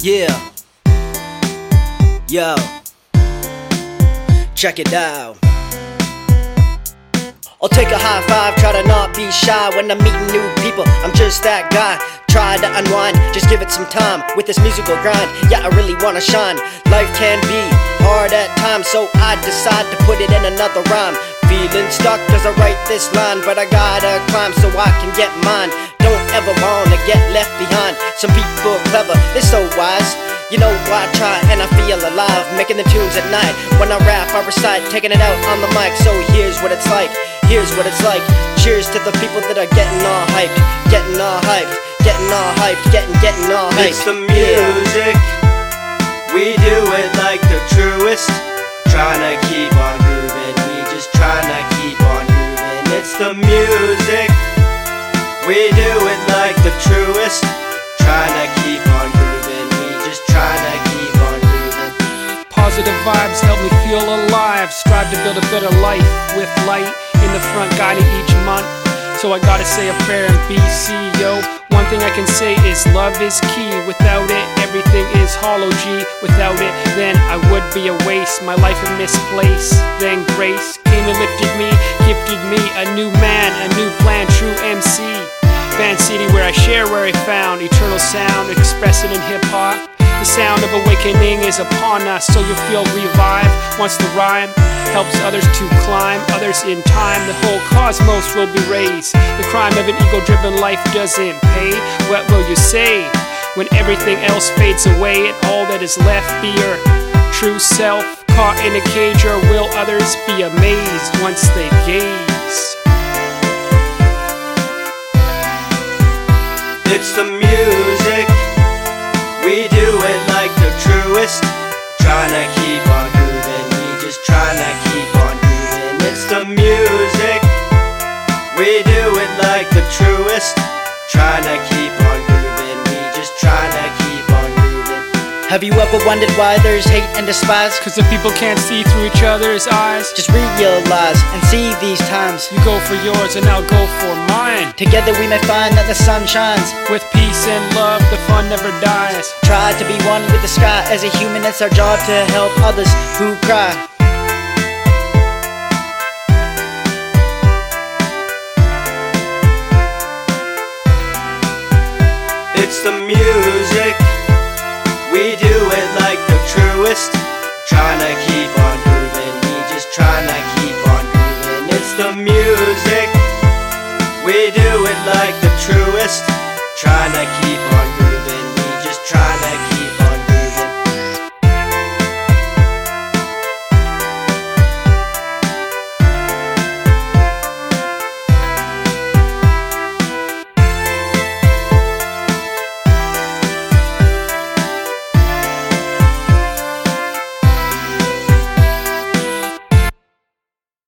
Yeah. Yo. Check it out. I'll take a high five, try to not be shy when I'm meeting new people. I'm just that guy. Try to unwind, just give it some time with this musical grind. Yeah, I really wanna shine. Life can be hard at times, so I decide to put it in another rhyme. Feeling stuck cause I write this line, but I gotta climb so I can get mine. Ever wanna get left behind. Some people clever, they're so wise. You know why I try and I feel alive Making the tunes at night. When I rap I recite Taking it out on the mic. So here's what it's like Here's what it's like. Cheers to the people that are getting all hyped Getting all hyped Getting all hyped Getting, getting all hyped. It's the music. We do it like the truest. Trying to keep on grooving. We just trying to keep on grooving. It's the music. We do it truest Trying to keep on grooving We just trying to keep on grooving Positive vibes help me feel alive. Strive to build a better life with light in the front guiding each month. So I gotta say a prayer and be CEO. One thing I can say is love is key. Without it, everything is hollow G. Without it, then I would be a waste. My life a misplaced. Then grace came and lifted me, gifted me a new man, a new plan, true MC. Fan City where I share where I found eternal sound, expressing in hip hop. The sound of awakening is upon us, so you'll feel revived once the rhyme helps others to climb, others in time. The whole cosmos will be raised. The crime of an ego driven life doesn't pay. What will you say when everything else fades away and all that is left be your true self? Caught in a cage, or will others be amazed once they gaze? Trying to keep on Have you ever wondered why there's hate and despise? Cause the people can't see through each other's eyes. Just realize and see these times You go for yours and I'll go for mine. Together we may find that the sun shines With peace and love, the fun never dies. Try to be one with the sky As a human it's our job to help others who cry It's the music we do it like the truest. Trying to keep on grooving, we just trying to keep on grooving. It's the music. We do it like the truest. Trying to keep on grooving, we just trying to keep